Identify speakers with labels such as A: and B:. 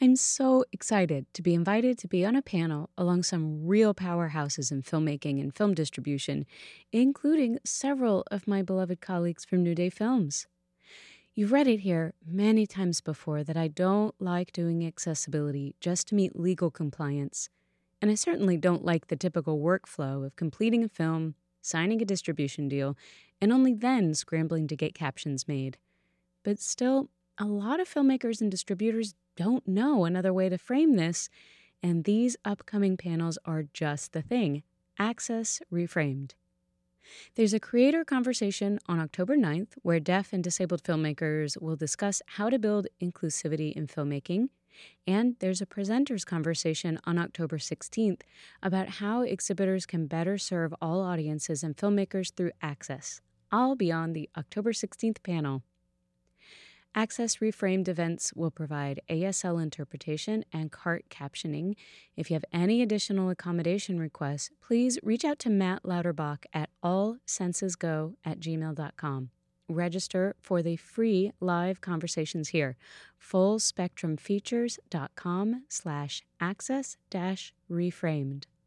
A: I'm so excited to be invited to be on a panel along some real powerhouses in filmmaking and film distribution, including several of my beloved colleagues from New Day Films. You've read it here many times before that I don't like doing accessibility just to meet legal compliance. And I certainly don't like the typical workflow of completing a film, signing a distribution deal, and only then scrambling to get captions made. But still, a lot of filmmakers and distributors don't know another way to frame this, and these upcoming panels are just the thing Access Reframed. There's a creator conversation on October 9th where deaf and disabled filmmakers will discuss how to build inclusivity in filmmaking. And there's a presenters conversation on October 16th about how exhibitors can better serve all audiences and filmmakers through access. I'll be on the October 16th panel. Access Reframed events will provide ASL interpretation and CART captioning. If you have any additional accommodation requests, please reach out to Matt Lauterbach at allsensesgo at gmail.com. Register for the free live conversations here. Fullspectrumfeatures.com slash access dash reframed.